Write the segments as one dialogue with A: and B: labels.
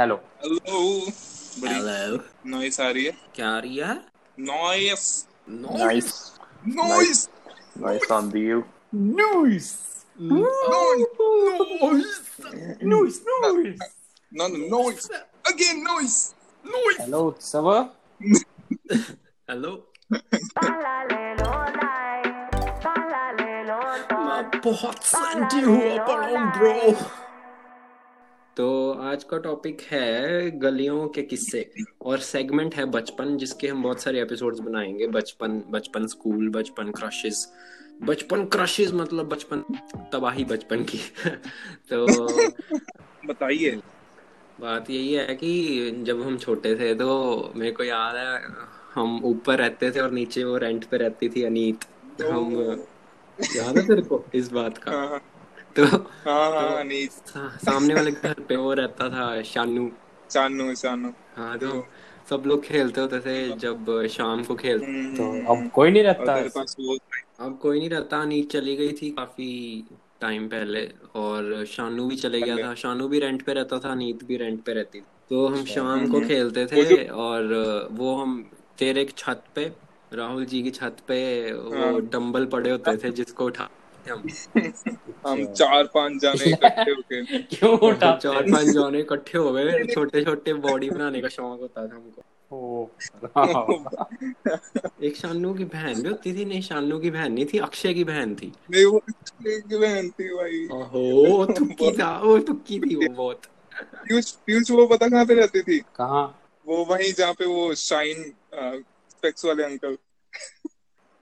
A: Hello
B: hello बड़ी
C: hello
B: noise आ रही है
C: क्या आ रही है
B: noise
A: nice
B: noise
A: nice on the you
C: noise noise noise
B: no no noise. Again noise. Noise.
A: Hello Utsav
C: hello मैं बहुत सैंटी हुआ पड़ा हूँ ब्रो तो आज का टॉपिक है गलियों के किस्से और सेगमेंट है बचपन जिसके हम बहुत सारे एपिसोड्स बनाएँगे। बचपन बचपन स्कूल बचपन क्रशेस बचपन क्रशेस मतलब बचपन तबाही बचपन की। तो
B: बताइए।
C: बात यही है कि जब हम छोटे थे तो मेरे को याद है हम ऊपर रहते थे और नीचे वो रेंट पे रहती थी अनीत। हम याद है तेरे को इस बात का?
B: हाँ।
C: तो
B: हाँ हाँ अनीस
C: सामने वाले घर पे वो रहता था शानू।
B: चानू चानू
C: हाँ तो सब लोग खेलते होते थे जब शाम को खेलते
A: तो
B: हम्म,
A: अब कोई नहीं रहता।
C: अब कोई नहीं रहता अनीत चली गई थी काफ़ी टाइम पहले और शानू भी चले गया था। शानू भी रेंट पे रहता था अनीत भी रेंट पे रहती थी। तो हम शाम को खेलते थे और वो हम तेरे छत पे राहुल जी की छत पे वो डंबल पड़े होते थे जिसको उठा हम
B: हम चार पाँच जाने इकट्ठे होके।
A: क्यों उठा
C: चार पाँच जाने इकट्ठे हो गए। छोटे छोटे बॉडी बनाने का शौक होता था हमको।
A: हाँ।
C: एक शानू की बहन भी होती थी नहीं शानू की बहन नहीं थी अक्षय की बहन थी।
B: नहीं वो एक बहन थी भाई।
C: ओहो तुक्की था वो तुक्की थी वो बहुत।
B: पीयूष पीयूष वो पता कहाँ पे रहती थी?
A: कहाँ?
B: वो वहीं जहाँ पे वो शाइन स्पेक्स वाले अंकल।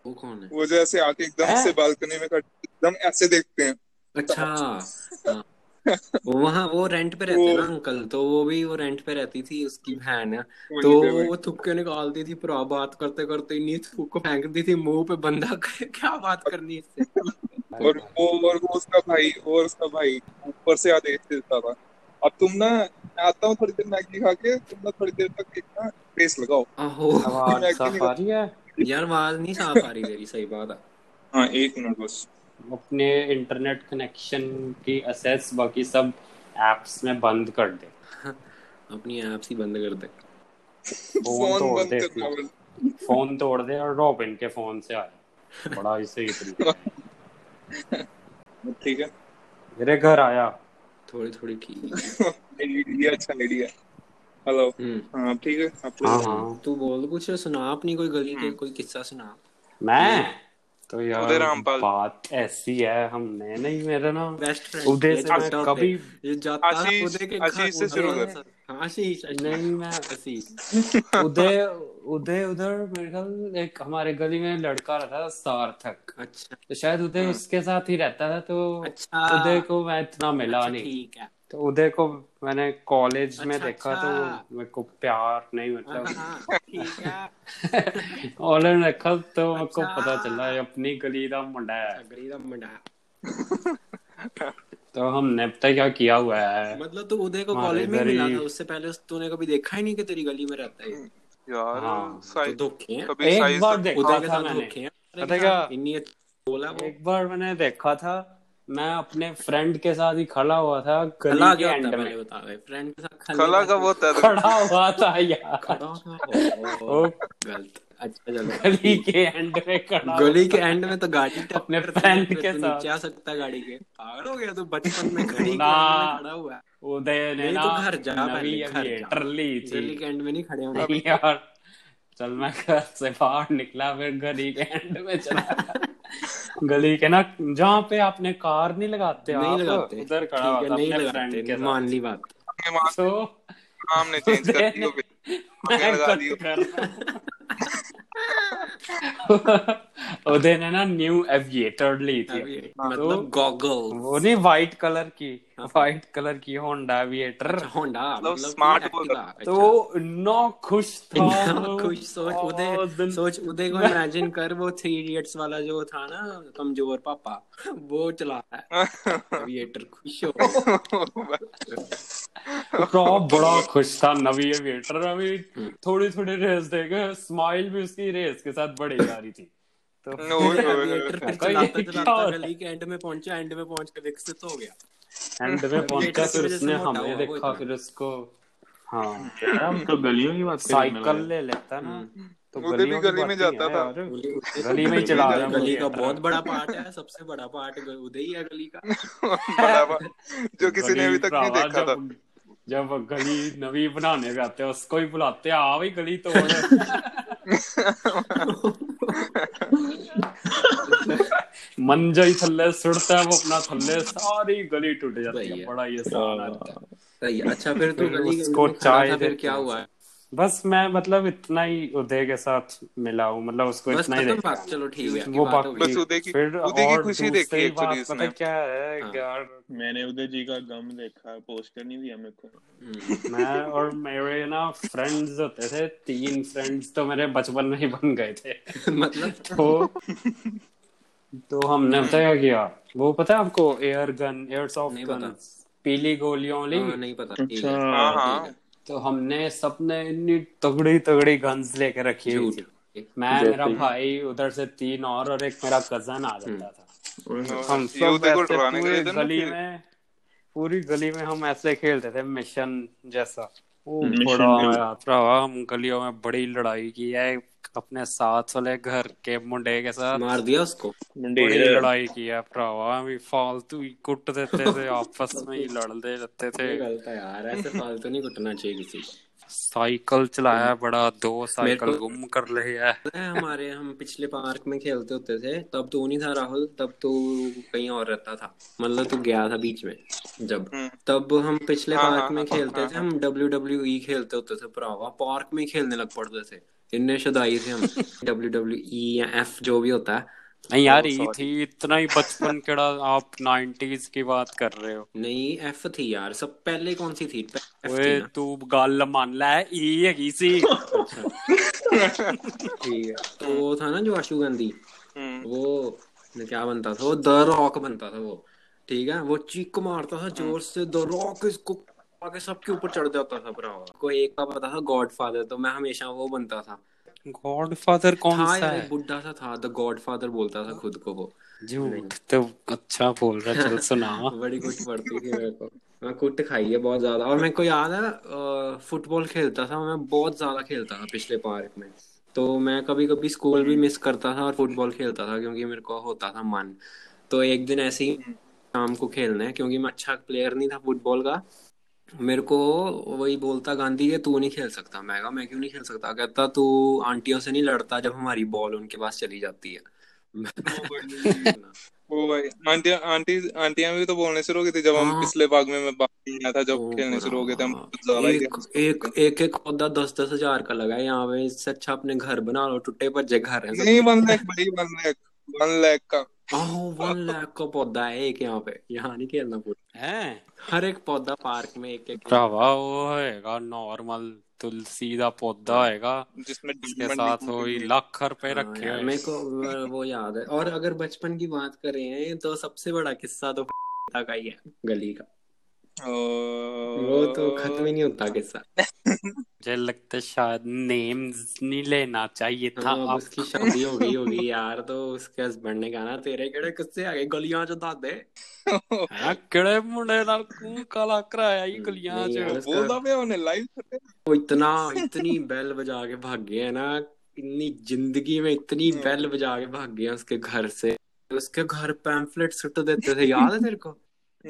C: वो कौन है?
B: वो जैसे आके एकदम से बालकनी में खड़े एकदम ऐसे देखते हैं।
C: अच्छा हाँ। वहाँ वो रेंट पे रहते ना अंकल तो वो भी वो रेंट पे रहती थी उसकी बहन। तो। वो थुक्के निकालती थी पूरा बात करते करते इन्हीं थूक को फेंक दी थी मुँह पे बंदा क्या बात करनी इससे?
B: और वो और वो उसका भाई और उसका भाई ऊपर से आदेश देता था। अब तुम ना आता हूँ थोड़ी देर मैगी खा के तुम ना थोड़ी देर तक एक ना पेस्ट लगाओ।
C: आहो
A: आवाज़ साफ़ आ रही है।
C: यार आवाज़ नहीं साफ़ आ रही तेरी सही बात है।
B: हाँ एक मिनट बस।
A: अपने इंटरनेट कनेक्शन की असेस बाकी सब एप्स में बंद कर दे।
C: अपनी ऐप्स ही बंद कर दे।
A: फ़ोन तोड़
B: बंद
A: दे। फ़ोन तोड़ दे और रॉबिन के फ़ोन से आया बड़ा ही
B: ठीक है।
A: मेरे घर आया।
C: थोड़ी थोड़ी ठीक
B: ये अच्छा लेडी है हेलो
C: हम्म।
B: हाँ ठीक है आप
A: हाँ हाँ।
C: तू बोल कुछ सुना अपनी कोई गली के कोई किस्सा सुना।
A: मैं? तो
B: उदय
A: यार
B: रामपाल।
A: बात ऐसी है हमने नहीं मेरा ना
C: बेस्ट फ्रेंड
A: उदय से मैं कभी
C: ये जाता
B: आशीष-
C: उदय के
B: आशीष से शुरू
C: उदय-
B: कर।
C: हाँ, आशीष।
A: नहीं मैं
C: आशीष
A: उदय उदय उधर मेरे ख्याल एक हमारे गली में लड़का रहता था सार्थक
C: अच्छा
A: तो शायद उदय उसके साथ ही रहता था तो
C: अच्छा।
A: उदय को मैं इतना मिला
C: अच्छा,
A: नहीं
C: ठीक है
A: तो उदय को मैंने कॉलेज अच्छा, में
C: अच्छा,
A: देखा
C: अच्छा।
A: तो मेरे को प्यार नहीं मतलब। कॉलेज में देखा तो मेरे को
C: अच्छा।
A: पता चला ये अपनी गली का मुंडा है।
C: अगली दा मुंडा
A: तो हमने पता क्या किया हुआ है?
C: मतलब तू उदय को कॉलेज में मिला था उससे पहले उस- तूने कभी देखा ही नहीं कि तेरी गली में रहता है
B: यार
A: हाँ,
C: तो
B: साइज़
C: हैं।
B: कभी
A: एक
B: साइज़
A: बार
B: तो-
A: देखा था मैंने। पता क्या?
C: इन्हीं बोला वो।
A: एक बार मैंने देखा था मैं अपने फ्रेंड के साथ ही खड़ा हुआ था
C: खला
A: गली के
C: होता
A: एंड
C: है
A: में।
C: बता दे फ्रेंड के साथ
B: खला कब होता है?
A: खड़ा हुआ था यार।
C: खड़ा था? ओ, गलत। अच्छा चलो।
A: गली के एंड में खड़ा
C: गली के एंड में तो गाड़ी
A: अपने
C: टक्कर
A: friend
C: फिर
A: के
C: तो
A: साथ।
C: जा सकता है गाड़ी के। पागल हो गया तू बचपन में गली के एंड में खड़ा हुआ है।
A: उदय ने ना
C: तो घर जा पहले, घर जा।
A: एविएटर ली
C: गली के एंड में नहीं खड़े होना।
A: यार। चल मैं घर से बाहर निकला फिर गली के एंड में चला गली के ना जहाँ पे आपने कार नहीं लगाते
C: नहीं
A: आप
C: लगाते।
A: उधर खड़ा हुआ था
C: नहीं
A: अपने फ्रेंड
C: लगाते
A: के
C: मान ली बात।
B: सो
A: तो
B: नाम ने चेंज कर दियो
A: मैं
B: लगा दियो।
A: हूँ। उदय ने ना न्यू एविएटर ली थी तो
C: मतलब गॉगल
A: वो नहीं व्हाइट कलर की व्हाइट कलर की होंडा एविएटर
C: होंडा
B: मतलब
C: मतलब
B: smart
C: Activa, अच्छा।
A: तो इतना खुश था
C: खुश सोच
A: और
C: उदय सोच उदय को इमेजिन कर वो थ्री इडियट्स वाला जो था ना कमज़ोर पापा वो चला है। एविएटर खुश हो।
A: बड़ा बड़ा खुश था नवी एविएटर अभी थोड़ी थोड़ी रेस देके स्माइल भी उसकी रेस के साथ बढ़ी जा रही थी। तो
C: फिर चलाता चलाता गली के एंड में पहुँचा एंड में पहुँच के विकसित हो गया।
A: एंड में पहुँचा फिर उसने हमें देखा फिर उसको हाँ।
D: हम तो गलियों की बात हैं
A: साइकिल ले लेता ना तो
B: उधर भी गली में जाता था।
C: गली
A: गली में ही चला रहा
C: गली का बहुत बड़ा पार्ट है सबसे बड़ा पार्ट उधर ही है गली का।
B: जो किसी ने अभी तक नहीं देखा था।
A: जब जब गली नवी बनाने जाते हैं उसको ही बुलाते हैं आ भाई गली तोड़ मंजा ही थल्ले सुड़ता है वो अपना थल्ले सारी गली टूट जाती है।
C: है।
A: बड़ा ये है।
C: सही अच्छा फिर तो गली
A: उसको चाय
C: फिर क्या
A: हुआ
C: हुआ?
A: बस मैं मतलब इतना ही उदय के साथ मिला हूँ मतलब उसको
C: बस
A: इतना ही देखा।
C: बात चलो ठीक है
A: वो
C: बात हो
B: बस उदय की-
A: फिर
B: उदय की खुशी देखी
A: बात
B: इसने।
A: पता क्या है
C: हाँ।
A: यार?
D: मैंने उदय जी का गम देखा पोस्टर नहीं दिया मेरे को।
C: हम्म,
A: मैं और मेरे ना फ्रेंड्स होते थे तीन फ्रेंड्स तो मेरे बचपन में ही बन गए थे।
C: मतलब?
A: तो तो हमने बताया क्या किया? वो पता है आपको? Air gun air soft gun पीली गोलियों वाली?
C: हाँ, नहीं पता। ठीक
D: अच्छा।
A: तो हमने सपने इतनी तगड़ी तगड़ी गन्स लेके रखी हुई थी। मैं मेरा भाई उधर से तीन और और एक मेरा कज़न आ जाता था। हम सब
B: उदय को
A: ऐसे
B: डराने के
A: पूरी
B: ना
A: गली में पूरी गली में हम ऐसे खेलते थे मिशन जैसा। वो
D: Mission
A: बड़ा
D: game।
A: मज़ा भरावा हम गलियों में बड़ी लड़ाई की है अपने साथ वाले घर के मुंडे के साथ
C: मार दिया उसको
A: बड़ी
D: मुंडेर
A: लड़ाई की है भरावा हम फालतू ही कुट देते थे आपस में ही लड़ते रहते थे
C: ये गलत है यार ऐसे फालतू नहीं कुटना चाहिए किसी को
A: साइकिल चलाया बड़ा दो साइकिल गुम कर ले है।
C: हमारे हम पिछले पार्क में खेलते होते थे तब तू नहीं था राहुल तब तू कहीं और रहता था। मतलब तू गया था बीच में जब।
B: हम्म।
C: तब हम पिछले
B: हाँ,
C: पार्क
B: हाँ,
C: में
B: हाँ,
C: खेलते
B: हाँ,
C: थे हम डब्ल्यू डब्ल्यू ई खेलते होते थे भरावा पार्क में खेलने लग पड़ते थे। इतने शुदाई थे हम। डब्ल्यू डब्ल्यू ई या एफ़ जो भी होता है
A: नहीं यार ये थी इतना ही बचपन केड़ा आप 90s की बात कर रहे हो।
C: नहीं एफ़ थी यार सब पहले कौन सी थी? एफ़
A: ओए तू गल मान ले ई हैगी सी।
C: ठीक है तो वो था ना जो आशु गांधी
B: हम्म,
C: वो न क्या बनता था वो द रॉक बनता था वो। ठीक है वो चीक मारता था ज़ोर से द रॉक इसको आके सबके ऊपर चढ़ जाता था भरावा को एक का पता था गॉड फादर तो मैं हमेशा वो बनता था।
A: गॉडफादर कौन
C: था
A: सा है?
C: बुढ़ा सा था द गॉड फादर बोलता था खुद को वो।
A: झूठ तो अच्छा बोल रहा चल सुना।
C: बड़ी कुट पड़ती थी मेरे को। मैं कुट खाई है बहुत ज़्यादा। और मेरे को याद है फुटबॉल खेलता था मैं बहुत ज़्यादा खेलता था पिछले पार्क में। तो मैं कभी कभी स्कूल भी मिस करता था और फुटबॉल खेलता था क्योंकि मेरे को होता था मन। तो एक दिन ऐसे ही शाम को खेलना है क्योंकि मैं अच्छा प्लेयर नहीं था फुटबॉल का मेरे को वही बोलता गांधी के तू नहीं खेल सकता। मैं कहा मैं क्यों नहीं खेल सकता? कहता तू आंटियों से नहीं लड़ता जब हमारी बॉल उनके पास चली जाती है।
B: ओ भाई। आंटी आंटी आंटियाँ भी तो बोलने शुरू हो गई थी जब हम
C: हाँ।
B: पिछले बाग में मैं में आया था जब खेलने शुरू हो गए थे हम। ही
C: एक एक एक एक पौधा दस दस हज़ार का लगा है यहाँ पे। इससे अच्छा अपने घर बना लो टूटे भज्जे घर है
B: नहीं वन लैख भाई वन लैख वन लैख का।
C: वन लाख का पौधा है एक यहाँ पे। यहाँ नहीं खेलना पूरा
A: है?
C: हर एक पौधा पार्क में एक एक
A: भरावा वो होएगा नॉर्मल तुलसी का पौधा होएगा।
B: जिसमें
A: इसके साथ
B: निकल
A: वो लाख रुपए
C: हाँ
A: रखे हैं।
C: मेरे को वो- वो याद है। और अगर बचपन की बात करें तो सबसे बड़ा किस्सा तो का ही है गली का। वो तो खत्म ही नहीं होता किस्सा।
A: मुझे लगता है शायद नेम्स नहीं लेना चाहिए था
C: हाँ, अब उसकी शादी हो गई होगी यार तो उसके हस्बैंड ने कहा ना तेरे केड़े किस्से आ गए गलियाँ चो दादे
A: हाँ, किड़े मुंडे नाल कू काला कराया ही गलियाँ च।
C: उसका-
B: पे उन्हें लाइव
C: वो इतना इतनी बेल बजा के भाग गए ना इतनी ज़िंदगी में इतनी बेल बजा के भाग गए उसके घर से। उसके घर पैम्फलेट सुट देते थे याद है तेरे को?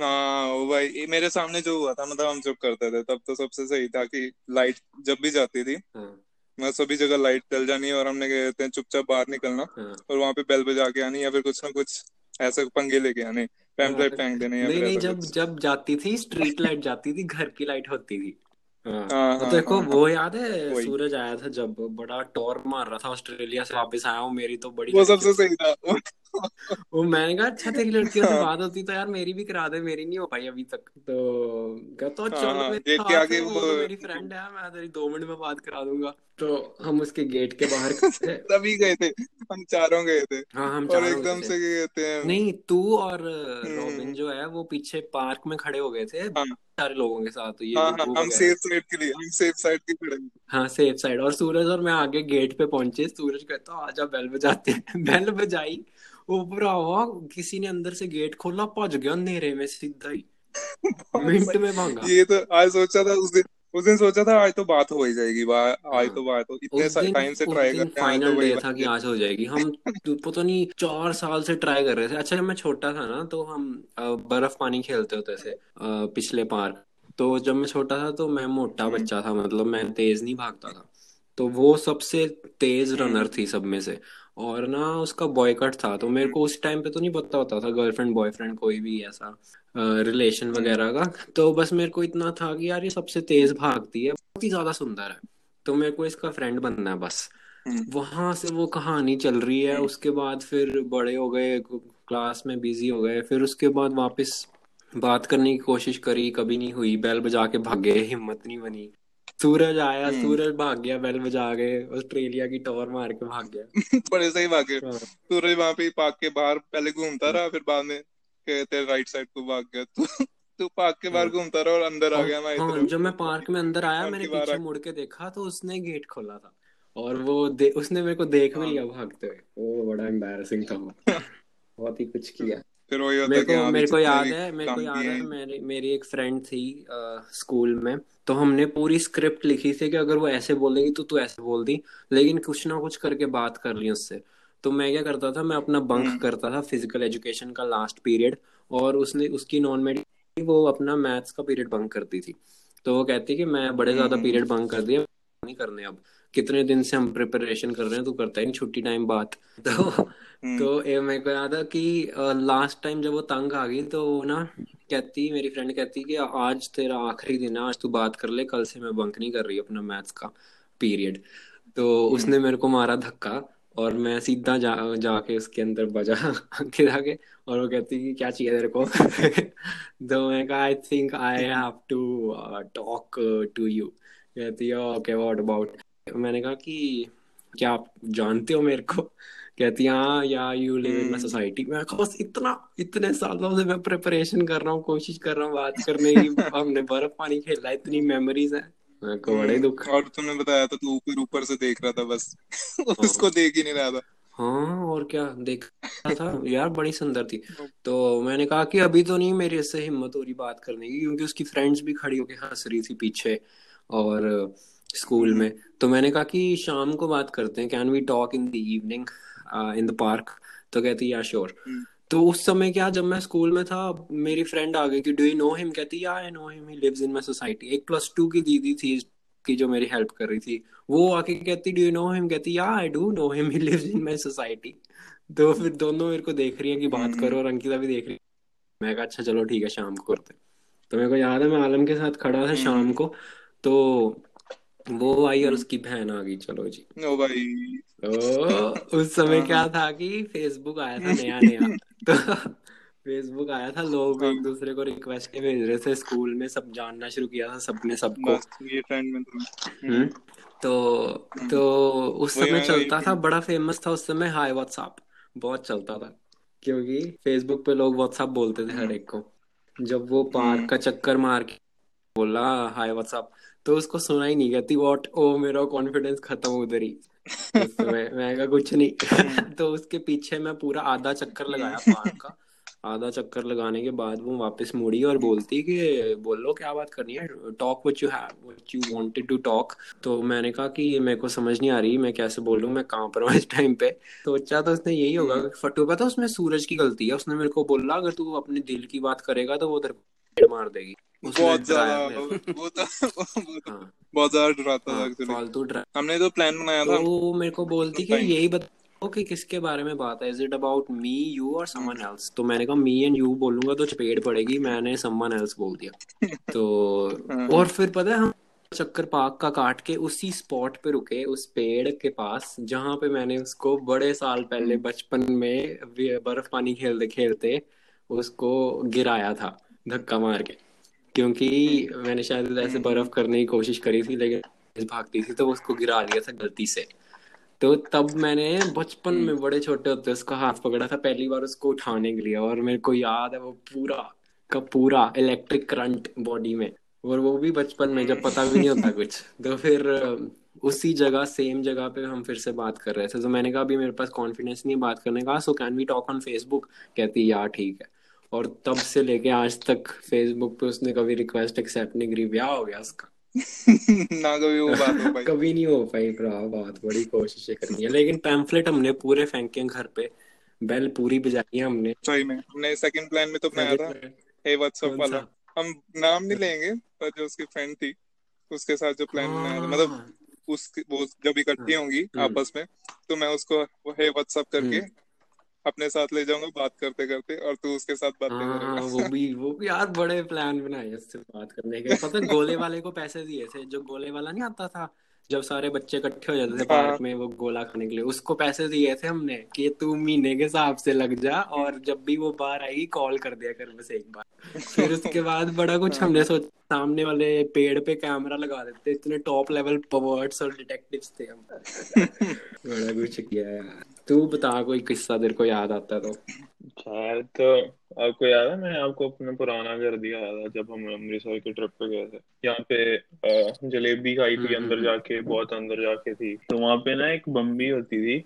B: हाँ वो भाई मेरे सामने जो हुआ था मतलब हम चुप करते थे तब तो सबसे सही था कि लाइट जब भी जाती थी
C: हाँ।
B: मतलब सभी जगह लाइट जल जानी और हमने कहते हैं चुपचाप बाहर निकलना
C: हाँ।
B: और वहाँ पे बेल बजा के आनी या फिर कुछ ना कुछ ऐसे पंगे लेके आने पैम्पलेट फेंक देने या
C: नहीं नहीं जब जब जाती थी स्ट्रीट लाइट जाती थी घर की लाइट होती थी। हाँ
B: हाँ,
C: तो
B: हाँ,
C: देखो
B: हाँ,
C: वो याद है सूरज आया था जब बड़ा टॉर मार रहा था ऑस्ट्रेलिया से वापस आया हूँ मेरी तो बड़ी
B: वो सबसे सही था।
C: वो मैंने कहा अच्छा तेरी लड़कियों से। बात होती तो यार मेरी भी करा दे मेरी नहीं हो पाई अभी तक तो कहता
B: हाँ,
C: चल
B: हाँ,
C: मेरे साथ
B: आगे
C: है, वो तो मेरी फ्रेंड है मैं तेरी दो मिनट में बात करा दूँगा तो हम उसके गेट के बाहर खड़े थे
B: तभी गए थे हम चारों गए थे
C: हाँ हम
B: और
C: चारों
B: एकदम
C: गए
B: से
C: थे।
B: क्या
C: नहीं तू और रॉबिन जो है वो पीछे पार्क में खड़े हो गए थे
B: हाँ।
C: सारे लोगों के साथ ये
B: हाँ हाँ हम। सेफ़ साइड के लिए हम सेफ़ साइड की खड़े हैं।
C: हाँ सेफ़ साइड और सूरज और मैं आगे गेट पे पहुँचे सूरज कहता आजा बेल बजाते हैं बेल बजाई ऊपर हुआ किसी ने अंदर से गेट खोला भज गया अंधेरे में सीधा ही। मिनट में भागा।
B: ये तो आज सोचा था उस दिन उस दिन सोचा था आज तो बात हो ही जाएगी आज
C: हाँ।
B: तो बात हो इतने टाइम से
C: उस
B: ट्राई
C: दिन
B: कर हैं तो
C: फाइनल
B: वही
C: डे था कि आज हो जाएगी। हम तो पता नहीं चार साल से ट्राई कर रहे थे। अच्छा जब मैं छोटा था ना तो हम बर्फ़ पानी खेलते होते थे पिछले पार्क। तो जब मैं छोटा था तो मैं मोटा
B: हम्म।
C: बच्चा था मतलब मैं तेज नहीं भागता था। तो वो सबसे तेज रनर
B: हम्म
C: थी सब में से। और ना उसका बॉयकट था तो मेरे को उस टाइम पे तो नहीं पता होता था गर्लफ्रेंड बॉयफ्रेंड कोई भी ऐसा रिलेशन वगैरह का। तो बस मेरे को इतना था कि यार ये सबसे तेज भागती है बहुत ही ज़्यादा सुंदर है। तो मेरे को इसका फ्रेंड बनना है बस।
B: हम्म।
C: वहाँ से वो कहानी चल रही है
B: हम्म।
C: उसके बाद फिर बड़े हो गए क्लास में बिज़ी हो गए फिर उसके बाद वापस बात करने की कोशिश करी कभी नहीं हुई बैल बजा के भागे हिम्मत नहीं बनी। सूरज आया
B: हम्म।
C: सूरज भाग गया बेल बजा के ऑस्ट्रेलिया की टॉर मार के भाग गया।
B: बड़े सही भागे
C: हाँ।
B: सूरज वहाँ पे पार्क के बाहर पहले घूमता
C: हाँ।
B: रहा फिर बाद में तेरे राइट साइड को भाग गया तू तू पार्क के बाहर
C: हाँ।
B: घूमता रहा और अंदर आ गया मैं
C: हाँ जब मैं पार्क में अंदर आया मैंने पीछे मुड़ के देखा तो उसने गेट खोला था। और वो दे, उसने मेरे को देख भी लिया भागते हुए। वो बड़ा एम्बैरसिंग था बहुत ही कुछ किया।
B: फिर वही होता
C: मेरे
B: है कि
C: को मेरे को याद है मेरे को याद है मेरी मेरी एक फ्रेंड थी स्कूल में तो हमने पूरी स्क्रिप्ट लिखी थी कि अगर वो ऐसे बोलेगी तो तू ऐसे बोल दी लेकिन कुछ ना कुछ करके बात कर ली उससे। तो मैं क्या करता था मैं अपना बंक
B: हम्म।
C: करता था फ़िज़िकल एजुकेशन का लास्ट पीरियड और उसने उसकी नॉन मेडिकल वो अपना मैथ्स का पीरियड बंक करती थी। तो वो कहती कि मैं बड़े ज़्यादा पीरियड बंक कर दिया नहीं करने अब। कितने दिन से हम प्रिपरेशन कर रहे हैं तू करता ही नहीं छुट्टी टाइम बात तो
B: हम्म।
C: तो ये मेरे को याद है कि लास्ट टाइम जब वो तंग आ गई तो वो ना कहती मेरी फ्रेंड कहती कि आज तेरा आखिरी दिन है आज तू बात कर ले कल से मैं बंक नहीं कर रही अपना मैथ्स का पीरियड तो
B: हम्म।
C: उसने मेरे को मारा धक्का और मैं सीधा जा जाके उसके अंदर बजा के और वो कहती कि क्या चाहिए तेरे को? तो मैं कहा I think I have to talk to you कहती है ओके व्हाट अबाउट मैंने कहा कि क्या आप जानते हो मेरे को? कहती है हाँ yeah you live in
B: my
C: society मैं बस इतना इतने सालों से मैं प्रिपरेशन कर रहा हूँ कोशिश कर रहा हूँ बात करने की। हमने बर्फ़ पानी खेला इतनी मेमोरीज है। को बड़े
B: हम्म
C: दुख
B: और तूने बताया था तू ऊपर ऊपर से देख रहा था बस।
C: हाँ।
B: उसको देख ही नहीं रहा था।
C: हाँ और क्या? देखा था। यार बड़ी सुंदर थी। तो मैंने कहा कि अभी तो नहीं मेरे से हिम्मत हो रही बात करने की क्योंकि उसकी फ्रेंड्स भी खड़ी होके हंस रही थी पीछे। और स्कूल
B: हम्म
C: में। तो मैंने कहा कि शाम को बात करते हैं can we talk in the evening in the park? तो कहती या श्योर.
B: हम्म।
C: तो उस समय क्या जब मैं स्कूल में था मेरी फ्रेंड आ गई कि डू यू नो हिम कहती yeah I know him he lives in my society एक प्लस टू की दीदी थी की जो मेरी हेल्प कर रही थी। वो आके कहती डू यू नो हिम कहती yeah I do know him he lives in my society तो फिर दोनों मेरे को देख रही है कि बात
B: हम्म
C: करो और अंकिता भी देख रही है। मैं कहा अच्छा चलो ठीक है शाम को करते तो मेरे को याद है मैं आलम के साथ खड़ा था शाम
B: हम्म
C: को। तो वो आई और उसकी बहन आ गई चलो जी।
B: ओ भाई।
C: तो उस समय
B: हाँ।
C: क्या था कि फेसबुक आया था नया नया। तो फेसबुक आया था लोग
B: हाँ।
C: एक दूसरे को रिक्वेस्ट भेज रहे थे स्कूल में सब जानना शुरू किया था सबने सबको।
B: ये ट्रेंड में तुम
C: हम्म
B: हम्म।
C: तो
B: हम्म।
C: तो उस समय चलता था बड़ा फ़ेमस था उस समय हाय व्हाट्सएप बहुत चलता था। क्योंकि फेसबुक पे लोग व्हाट्सएप बोलते थे हर एक को। जब वो पार्क का चक्कर मार के बोला हाय व्हाट्सएप तो उसको सुना ही नहीं कहती वॉट ओ मेरा कॉन्फिडेंस खत्म उधर ही। मैं कहा कुछ नहीं। तो उसके पीछे मैं पूरा आधा चक्कर लगाया पार्क का। आधा चक्कर लगाने के बाद वो वापस मुड़ी और बोलती कि बोलो क्या बात करनी है? Talk what you have what you wanted to talk तो मैंने कहा कि ये मेरे को समझ नहीं आ रही मैं कैसे बोलूँ मैं कहाँ पर हूँ इस टाइम पे? सोचा तो उसने यही होगा
B: हम्म।
C: फटू पता उसमें सूरज की गलती है? उसने मेरे को बोला अगर तू अपने दिल की बात करेगा तो वो तेरे मार देगी।
B: बहुत ज़्यादा
C: फिर
B: वो तो वो तो
C: हाँ।
B: बहुत ज़्यादा डराता था
C: हाँ
B: एक्चुअली हमने तो प्लान बनाया था।
C: तो मेरे को बोलती कि यही बताओ कि किसके बारे में बात है। Is it about me you और समवन एल्स तो मैंने कहा मी एंड यू बोलूँगा तो चपेट पड़ेगी। मैंने समवन एल्स बोल दिया। तो
B: हाँ।
C: और फिर पता है हम चक्कर पार्क का काट के उसी स्पॉट पे रुके उस पेड़ के पास जहाँ पे मैंने उसको बड़े साल पहले
B: हम्म।
C: बचपन में बर्फ़ पानी खेलते खेलते उसको गिराया था धक्का मार के। क्योंकि
B: हम्म।
C: मैंने शायद ऐसे
B: हम्म।
C: बर्फ़ करने की कोशिश करी थी लेकिन भागती थी तो उसको गिरा दिया था गलती से। तो तब मैंने बचपन
B: हम्म।
C: में बड़े छोटे होते उसका हाथ पकड़ा था पहली बार उसको उठाने के लिए और मेरे को याद है वो पूरा का पूरा इलेक्ट्रिक करंट बॉडी में और वो भी बचपन में जब पता भी नहीं होता कुछ। तो फिर उसी जगह सेम जगह पे हम फिर से बात कर रहे थे। तो मैंने कहा अभी मेरे पास कॉन्फिडेंस नहीं है बात करने का so can we talk on Facebook कहती यार ठीक है। और तब से लेके आज तक फेसबुक पे उसने कभी रिक्वेस्ट एक्सेप्ट नहीं करी। ब्याह हो गया उसका।
B: ना कभी वो बात हो पाई।
C: कभी नहीं हो पाई भरा बात बड़ी कोशिशें करनी है। लेकिन पैम्फलेट हमने पूरे फेंके घर पे बेल पूरी बजाई है हमने।
B: सही में हमने सेकंड प्लान में तो बनाया था हे? व्हाट्सएप वाला? हम नाम नहीं लेंगे पर जो उसकी फ्रेंड थी उसके साथ जो प्लान बनाया था। मतलब
C: हाँ,
B: उस वो जब इकट्ठी होंगी
C: हम्म।
B: आपस में तो मैं उसको वो हे व्हाट्सएप करके
C: हम्म।
B: अपने साथ ले जाऊँगा बात करते करते और तू उसके साथ बातें
C: हाँ हाँ
B: करेगा।
C: वो भी वो भी यार बड़े प्लान बनाए उससे बात करने के। पता है, गोले वाले को पैसे दिए थे जो गोले वाला नहीं आता था जब सारे बच्चे इकट्ठे हो जाते थे
B: हाँ।
C: पार्क में वो गोला खाने के लिए उसको पैसे दिए थे हमने कि तू महीने के हिसाब से लग जा और जब भी वो बाहर आएगी कॉल कर दिया कर बस एक बार। फिर उसके बाद बड़ा कुछ
B: हाँ।
C: हमने सोचा सामने वाले पेड़ पे कैमरा लगा देते इतने टॉप लेवल पवर्ड्स और डिटेक्टिव्स थे हम। बड़ा कुछ किया यार। तू बता कोई किस्सा तेरे को याद आता है तो।
D: शायद तो आपको याद है मैं आपको अपना पुराना घर दिखाया था जब हम अमृतसर के ट्रिप पे गए थे। यहाँ पे जलेबी खाई थी
C: हम्म,
D: अंदर
C: हम्म,
D: जाके बहुत अंदर जाके थी। तो वहाँ पे ना एक बम्बी होती थी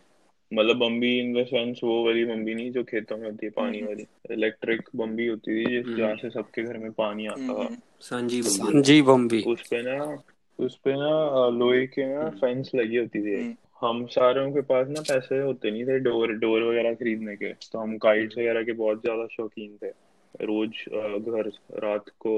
D: मतलब बम्बी इन द सेंस वो वाली बम्बी नहीं जो खेतों में होती है पानी
B: हम्म।
D: वाली इलेक्ट्रिक बम्बी होती थी जिस
C: हम्म।
D: जहाँ से सबके घर में पानी आता था।
B: हम्म,
A: बम्बी।
D: उस पे ना उस पे ना लोहे के ना
C: हम्म।
D: फेंस लगी होती थी
B: हम्म।
D: हम सारों के पास ना पैसे होते नहीं थे डोर डोर वगैरह खरीदने के तो हम काइट्स वगैरह के बहुत ज़्यादा शौकीन थे रोज घर रात को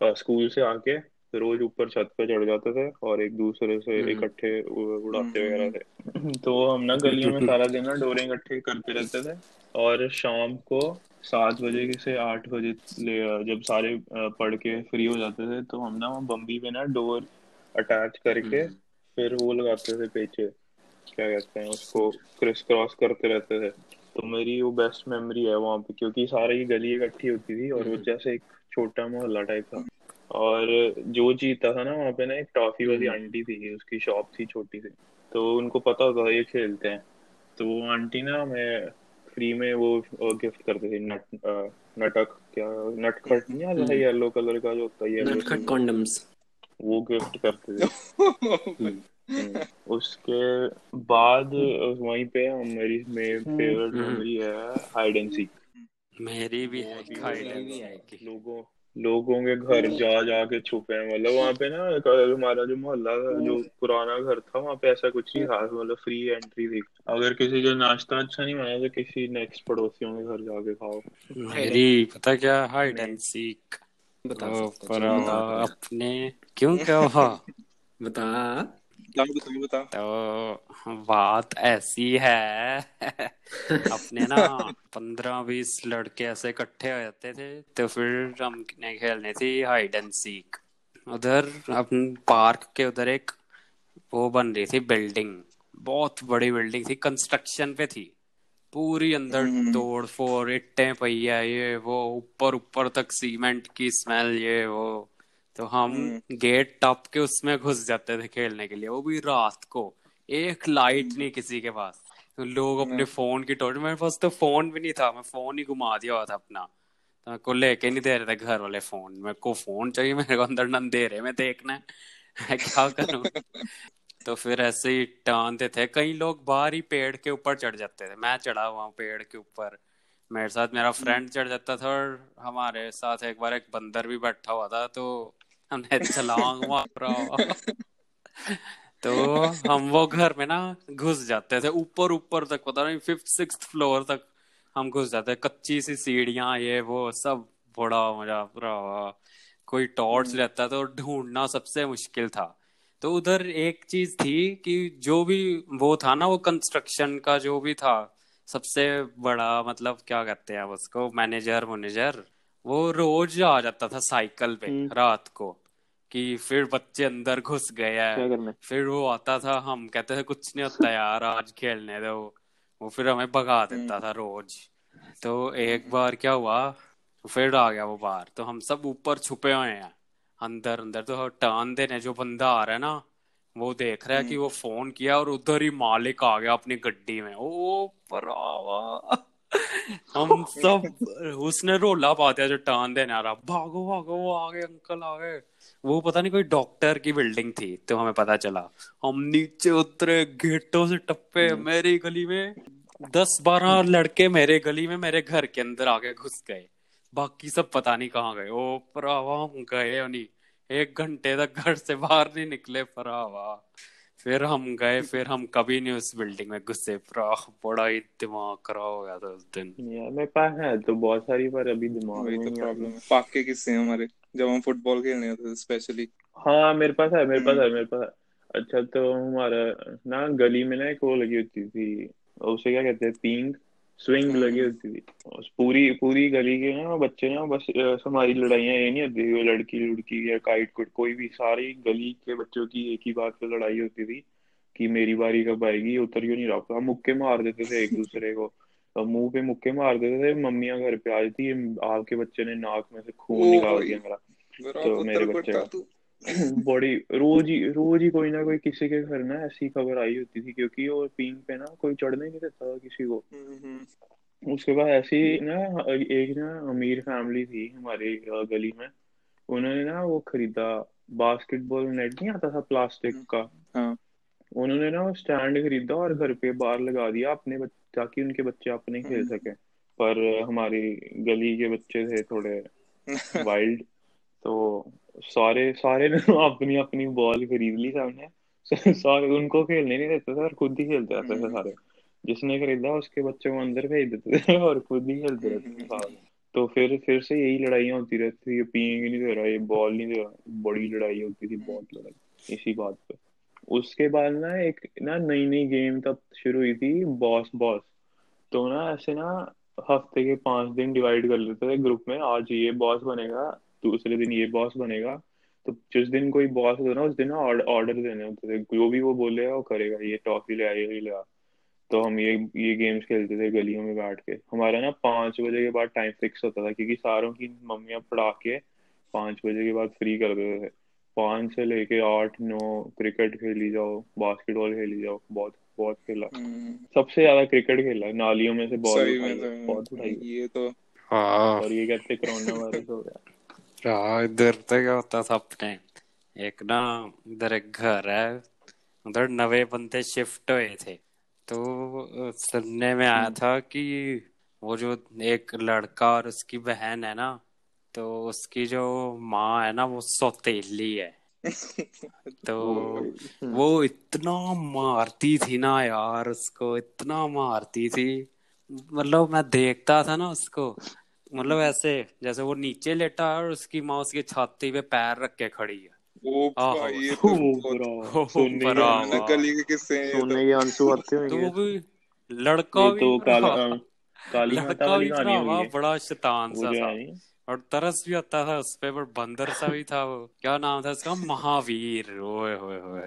D: स्कूल से आके रोज ऊपर छत पे चढ़ जाते थे और एक दूसरे से
C: हम्म।
D: इकट्ठे उड़ाते
B: हम्म।
D: वगैरह थे तो हम ना गलियों में सारा दिन ना डोरे इकट्ठे करते रहते थे और शाम को सात बजे से आठ बजे ले जब सारे पढ़ के फ्री हो जाते थे तो हम ना बम्बी पे ना डोर अटैच करके
C: हम्म।
D: फिर वो लगाते थे पीछे क्या कहते हैं उसको क्रिस क्रॉस करते रहते थे। तो मेरी वो बेस्ट मेमोरी है वहाँ पे क्योंकि सारी गली इकट्ठी होती थी और वो
C: हम्म।
D: जैसे एक छोटा मोहल्ला टाइप था। और जो जीता था ना वहाँ पे ना एक टॉफी वाली
C: हम्म।
D: आंटी थी उसकी शॉप थी छोटी सी। तो उनको पता होता था ये खेलते हैं। तो वो आंटी ना हमें फ्री में वो गिफ्ट करते थे नट नटक क्या नटखट नहीं आता
C: हम्म।
D: येलो कलर का जो होता है
C: नटखट कॉन्डम्स
D: वो गिफ्ट करते थे। हम्म, उसके बाद वहीं पे हम मेरी मेरी फेवरेट
C: हम्म।
D: मेमोरी है हाइड एंड सीक
A: मेरी भी है
D: वो भी
A: खाई
C: मेरी भी
A: डांस
C: है।
A: की
D: लोगों लोगों के घर जा जा के छुपे हैं। मतलब वहाँ पे ना हमारा जो मोहल्ला था जो पुराना घर था वहाँ पे ऐसा कुछ नहीं था। मतलब फ्री एंट्री थी। अगर किसी का नाश्ता अच्छा नहीं बना तो किसी नेक्स्ट पड़ोसियों के घर जाके खाओ।
A: मेरी पता क्या? हाइड एंड सीक पर
C: बता।
A: अपने क्यों क्या हुआ?
C: बता।
B: बता बता बता
A: तो बात ऐसी है अपने ना पंद्रह बीस लड़के ऐसे इकट्ठे हो जाते थे तो फिर हमने खेलनी थी हाइड एंड सीक उधर अपन पार्क के उधर एक वो बन रही थी बिल्डिंग बहुत बड़ी बिल्डिंग थी कंस्ट्रक्शन पे थी। पूरी अंदर
B: हम्म।
A: तोड़ फोड़ इट्टे पहिया ये वो ऊपर ऊपर तक सीमेंट की स्मेल ये वो। तो हम
B: हम्म।
A: गेट टप के उसमें घुस जाते थे खेलने के लिए वो भी रात को। एक लाइट नहीं किसी के पास। तो लोग अपने फ़ोन की टॉर्च मेरे पास तो फ़ोन भी नहीं था मैं फ़ोन ही घुमा दिया हुआ था अपना। तो मेरे को लेके नहीं दे रहे थे घर वाले फ़ोन मेरे को फ़ोन चाहिए मेरे को अंदर अंधेरे में देखना है। क्या करूँ? तो फिर ऐसे ही टानते थे। कई लोग बाहर ही पेड़ के ऊपर चढ़ जाते थे। मैं चढ़ा हुआ पेड़ के ऊपर। मेरे साथ मेरा फ्रेंड चढ़ जाता था और हमारे साथ एक बार एक बंदर भी बैठा हुआ था तो हमने छलांग मारा तो हम वो घर में ना घुस जाते थे ऊपर ऊपर तक पता नहीं फिफ्थ सिक्स फ्लोर तक हम घुस जाते कच्ची सी सीढ़ियाँ ये वो सब बड़ा मज़ा पूरा कोई टॉर्च रहता तो ढूंढना सबसे मुश्किल था। तो उधर एक चीज़ थी कि जो भी वो था ना वो कंस्ट्रक्शन का जो भी था सबसे बड़ा मतलब क्या कहते हैं उसको मैनेजर मैनेजर वो रोज आ जाता था साइकिल पे
D: हम्म।
A: रात को। कि फिर बच्चे अंदर घुस हैं।
D: करना
A: फिर वो आता था हम कहते थे कुछ नहीं होता यार आज खेलने दो। वो फिर हमें भगा देता था रोज। तो एक बार क्या हुआ फिर आ गया वो बाहर। तो हम सब ऊपर छुपे हुए हैं अंदर अंदर। तो टर्न देने जो बंदा आ रहा है ना वो देख रहा है कि वो फ़ोन किया और उधर ही मालिक आ गया अपनी गड्डी में। ओ परावा हम सब उसने रोला पा दिया जो टान देने आ रहा भागो भागो वो आ गए अंकल आ गए। वो पता नहीं कोई डॉक्टर की बिल्डिंग थी तो हमें पता चला। हम नीचे उतरे गेटों से टप्पे मेरी गली में। दस बारह लड़के मेरे गली में मेरे घर के अंदर आके घुस गए। बाकी सब पता नहीं कहाँ गए। ओ परावा हम गए नहीं। एक घंटे तक घर से बाहर नहीं निकले फरावा फिर हम गए फिर हम कभी नहीं उस बिल्डिंग में घुसे। बड़ा ही दिमाग खराब हो गया था उस दिन।
D: यार मेरे पास है तो बहुत सारी पर अभी दिमाग में
B: तो प्रॉब्लम है। पाक के किस्से हैं हमारे जब हम फुटबॉल खेलने आते थे स्पेशली
D: हाँ मेरे पास है मेरे पास
B: हम्म।
D: है मेरे पास अच्छा तो हमारा ना गली में ना एक वो लगी होती थी उसे क्या कहते हैं पिंग स्विंग लगी होती थी। उस पूरी पूरी गली के ना बच्चे ना बस हमारी लड़ाइयाँ ये नहीं होती थी लड़की लड़की या काइट कुट कोई भी सारी गली के बच्चों की एक ही बात पे लड़ाई होती थी कि मेरी बारी कब आएगी उतर क्यों नहीं रहा? हम मुक्के मार देते थे एक दूसरे को। मुँह पे मुक्के मार देते थे मम्मियाँ घर पे आ जाती आपके बच्चे ने नाक में से खून निकाल दिया मेरा। तो मेरे बच्चे का।
B: तू।
D: बड़ी रोज ही रोज ही कोई ना कोई किसी के घर ना ऐसी खबर आई होती थी क्योंकि वो पींग पे ना कोई चढ़ने नहीं देता था किसी को। उसके बाद ऐसी ना एक ना अमीर फैमिली थी हमारी गली में उन्होंने ना वो खरीदा बास्केटबॉल नेट नहीं आता था प्लास्टिक
B: हम्म,
D: का?
B: हाँ।
D: उन्होंने ना वो स्टैंड खरीदा और घर पे बाहर लगा दिया अपने ताकि उनके बच्चे अपने खेल
B: हम्म।
D: सके। पर हमारी गली के बच्चे थे थोड़े वाइल्ड तो सारे सारे ने अपनी अपनी बॉल खरीद ली सबने सारे उनको खेलने नहीं देते थे और खुद ही खेलते रहते थे
B: हम्म।
D: सारे। जिसने खरीदा उसके बच्चे को अंदर भेज देते थे और खुद ही खेलते रहते थे
B: हम्म।
D: सारे तो फिर फिर से यही लड़ाइयाँ होती रहती थी ये पीएँगे नहीं दे रहा ये बॉल नहीं दे रहा। बड़ी लड़ाई होती थी बहुत लड़ाई इसी बात पे। उसके बाद ना एक ना नई नई गेम तब शुरू हुई थी बॉस बॉस तो ना ऐसे ना हफ़्ते के पाँच दिन डिवाइड कर लेते थे ग्रुप में आज ये बॉस बनेगा दूसरे दिन ये बॉस बनेगा। तो जिस दिन कोई बॉस होता ना उस दिन ना ऑर्डर देने होते थे। जो भी वो बोलेगा वो करेगा ये टॉफी ले ये ले आ। तो हम ये ये गेम्स खेलते थे गलियों में बैठ के। हमारा ना पाँच बजे के बाद टाइम फिक्स होता था क्योंकि सारों की मम्मियाँ पढ़ा के पाँच बजे के बाद फ्री कर देते थे। पाँच से लेके आठ नौ क्रिकेट खेली जाओ बास्केटबॉल खेली जाओ बहुत बहुत खेला।
B: हम्म,
D: सबसे ज़्यादा क्रिकेट खेला नालियों में से बॉल
B: सही
D: उठाई
B: में सही में।
D: बहुत उठाई।
B: ये तो
A: हाँ।
D: और ये कहते कोरोना वायरस हो गया।
A: हाँ इधर तो क्या होता था अपने। एक ना इधर एक घर है उधर नवे बंदे शिफ्ट हुए थे। तो सुनने में आया
D: हम्म।
A: था कि वो जो एक लड़का और उसकी बहन है ना तो उसकी जो माँ है ना वो सौतेली है। तो वो इतना मारती थी ना यार उसको इतना मारती थी। मतलब मैं देखता था ना उसको मतलब ऐसे जैसे वो नीचे लेटा है और उसकी माँ उसकी छाती पे पैर रख के खड़ी है।
B: तो तो।
A: तो लड़का भी बड़ा शैतान सा था। और तरस भी आता था उस पे पर बंदर सा भी था वो। क्या नाम था उसका? महावीर। ओए होए होए।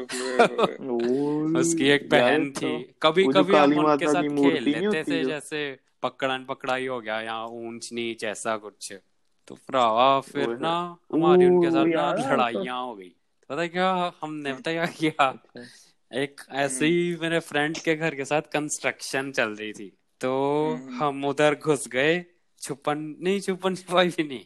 A: उसकी एक बहन थी। कभी कभी हम उनके साथ खेल लेते थे जैसे पकड़न पकड़ाई हो गया यहाँ ऊंच नीच ऐसा कुछ। तो भरावा फिर ना हमारी उनके साथ ना
D: है
A: लड़ाइयाँ हो गई। पता क्या हमने पता क्या किया?
D: अच्छा।
A: एक ऐसे
B: हम्म।
A: ही मेरे फ्रेंड के घर के साथ कंस्ट्रक्शन चल रही थी। तो
B: हम्म।
A: हम उधर घुस गए छुपन नहीं छुपन छुपाई भी नहीं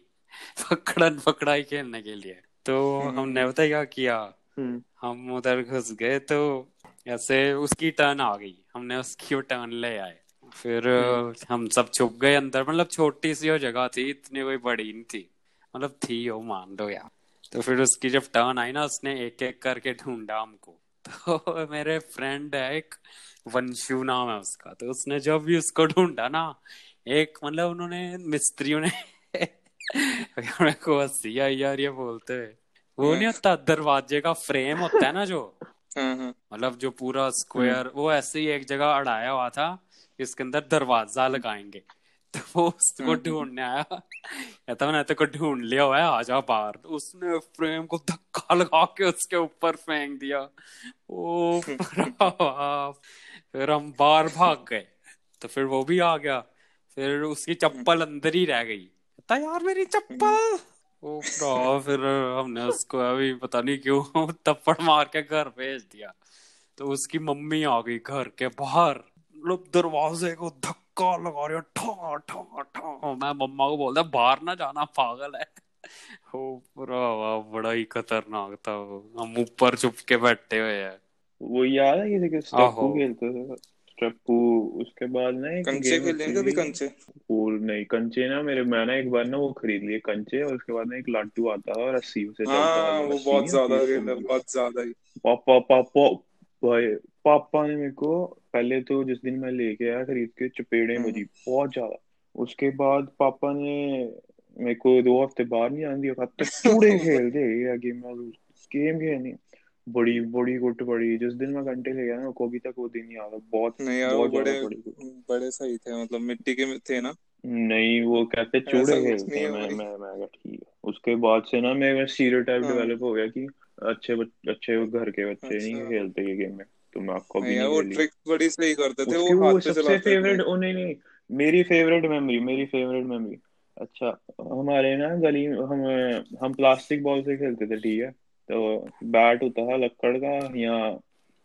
A: पकड़न पकड़ाई खेलने के लिए। तो हमने
B: हम्म।
A: पता क्या किया?
D: हम्म।
A: हम उधर घुस गए तो ऐसे उसकी टर्न आ गई। हमने उसकी टर्न ले आए। फिर
D: हम्म।
A: हम सब छुप गए अंदर। मतलब छोटी सी जगह थी इतनी कोई बड़ी नहीं थी। मतलब थी वो मान लो यार। तो फिर उसकी जब टर्न आई ना उसने एक एक करके ढूंढा हमको। तो मेरे फ्रेंड है एक वंशु नाम है उसका। तो उसने जब भी उसको ढूंढा ना एक मतलब उन्होंने मिस्त्रियों ने मेरे को हँसी आई यार ये बोलते हुए। वो नहीं होता दरवाजे का फ्रेम होता है ना जो?
B: हाँ हाँ
A: मतलब जो पूरा
D: हम्म।
A: स्क्वायर वो ऐसे ही एक जगह अड़ाया हुआ था। इसके अंदर दरवाज़ा लगाएँगे। तो वो उसको
B: हम्म।
A: ढूँढने आया। कहता मैंने तो को ढूंढ लिया हुआ है आजा बाहर। तो उसने फ्रेम को धक्का लगा के उसके ऊपर फेंक दिया। ओ फिर हम बाहर भाग गए। तो फिर वो भी आ गया। फिर उसकी चप्पल अंदर ही रह गई। कहता यार मेरी चप्पल! ओ भरा फिर हमने उसको अभी पता नहीं क्यों थप्पड़ मार के घर भेज दिया। तो उसकी मम्मी आ गई घर के बाहर। मतलब दरवाजे को धक्का लगा रही ठा ठा ठा। मैं मम्मा को बोलता बाहर ना जाना पागल है. ओ पूरा बड़ा ही खतरनाक था वो। हम ऊपर चुप के बैठे हुए हैं।
D: वो याद है किसी के स्टैपू खेलते थे? स्टेपू उसके बाद ना एक
B: कंचे खेले कभी कंचे?
D: वो नहीं कंचे ना मेरे मैं ना एक बार ना वो खरीद लिए कंचे और उसके बाद ना एक लाटू आता है और रस्सी उसे चलता
B: हाँ
D: है
B: वो बहुत ज़्यादा
D: होती
B: बहुत ज़्यादा
D: पापा पापा भाई पापा ने मेरे को पहले तो जिस दिन मैं लेके आया खरीद के चपेड़े
B: हम्म।
D: बजी बहुत ज़्यादा। उसके बाद पापा ने मेरे को दो हफ़्ते बाहर नहीं आने दिया तो चूड़े खेलते ये गेम गेम खेलनी। बड़ी बड़ी गुट पड़ी। जिस दिन मैं घंटे ले गया ना को अभी तक वो दिन याद है। बहुत
B: नहीं यार
D: बहुत
B: बड़े
D: बड़ी
B: बड़े सही थे मतलब मिट्टी के थे ना।
D: नहीं वो कहते चूड़े खेलते
B: नहीं
D: हैं मैं मैं मैं ठीक है। उसके बाद से ना मेरा स्टीरियोटाइप
B: हाँ।
D: डेवलप हो गया कि अच्छे अच्छे घर के बच्चे नहीं
B: अच्छा।
D: खेलते ये गेम में। तो मैं आपको
B: नहीं
D: भी नहीं
B: वो ट्रिक बड़ी सही करते थे
D: उसकी
B: वो हाथ पे
D: सबसे
B: चलाते थे।
D: फेवरेट ओ नहीं नहीं मेरी फेवरेट मेमोरी मेरी फेवरेट मेमोरी अच्छा हमारे ना गली हम हम प्लास्टिक बॉल से खेलते थे ठीक है? तो बैट होता था लक्कड़ का या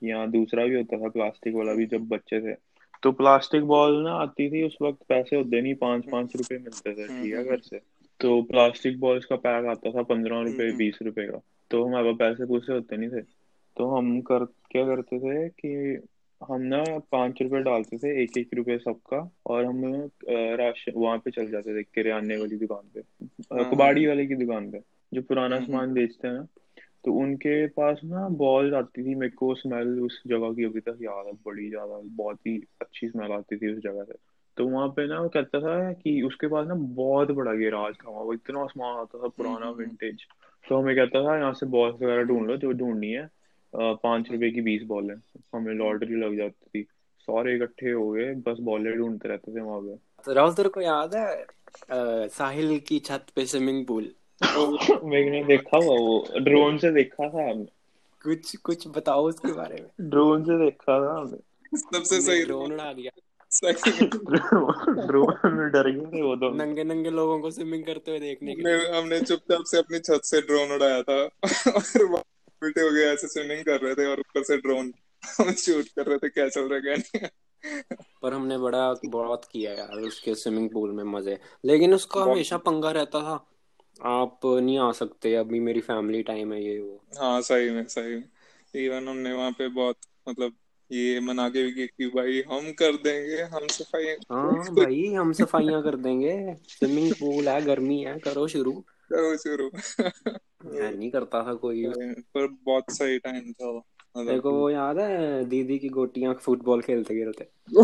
D: या दूसरा भी होता था प्लास्टिक वाला भी जब बच्चे थे। तो प्लास्टिक बॉल ना आती थी उस वक्त पैसे होते नहीं पाँच पाँच रुपए मिलते थे
B: हम्म
D: ठीक है
B: हम्म
D: घर से। तो प्लास्टिक बॉल्स का पैक आता था पंद्रह
B: हम्म
D: रुपए
B: हम्म
D: बीस रुपए का। तो हमारे पास पैसे पूसे होते नहीं थे। तो हम कर क्या करते थे कि हम ना पाँच रुपए डालते थे एक एक रुपए सबका और हम राशन वहाँ पे चल जाते थे किराने वाली दुकान पे
B: हाँ हाँ
D: कबाड़ी वाले की दुकान पे जो पुराना
B: हम्म हम्म।
D: सामान बेचते हैं ना तो उनके पास ना बॉल आती थी मेरे को स्मेल उस जगह की अभी तक याद है बड़ी ज़्यादा बहुत ही अच्छी स्मेल आती थी उस जगह से। तो वहाँ पे ना कहता था कि उसके पास ना बहुत बड़ा गैराज था वहाँ वो इतना सामान आता था
B: हम्म
D: पुराना विंटेज। तो हमें कहता था यहाँ से बॉल वगैरह ढूंढ लो जो ढूंढनी है पाँच रुपए की बीस बॉल है। हमें लॉटरी लग जाती थी। सारे इकट्ठे हो गए बस बॉलें ढूंढते रहते थे वहाँ पे।
C: तो राहुल तेरे को याद है अ, साहिल की छत पे स्विमिंग पूल
D: मैंने देखा हुआ वो ड्रोन से देखा था हमने।
C: कुछ कुछ बताओ उसके बारे में।
D: ड्रोन से देखा था हमने।
B: सबसे सही
C: ड्रोन उड़ा दिया।
D: ड्रोन में डर गए थे वो दोनों
C: नंगे नंगे लोगों को स्विमिंग करते हुए देखने के
B: हमने
C: लिए।
B: हमने चुपचाप से अपनी छत से ड्रोन उड़ाया था। और उल्टे हो गए ऐसे स्विमिंग कर रहे थे और ऊपर से ड्रोन शूट कर रहे थे क्या चल रहा है
C: पर हमने बड़ा बहुत किया यार उसके स्विमिंग पूल में मज़े। लेकिन उसका हमेशा पंगा रहता था। आप नहीं आ सकते अभी मेरी फैमिली टाइम है ये वो।
B: हाँ सही में सही में। इवन हमने वहाँ पे बहुत मतलब ये मना के भी की भाई हम कर देंगे हम सफ़ाई
C: हाँ भाई हम सफाइयाँ कर देंगे। स्विमिंग पूल है गर्मी है करो शुरू।
B: शुरू।
C: नहीं करता था कोई।
B: पर बहुत सही टाइम था
C: को
B: मतलब
C: वो याद है दीदी की गोटियाँ फुटबॉल खेलते खेलते।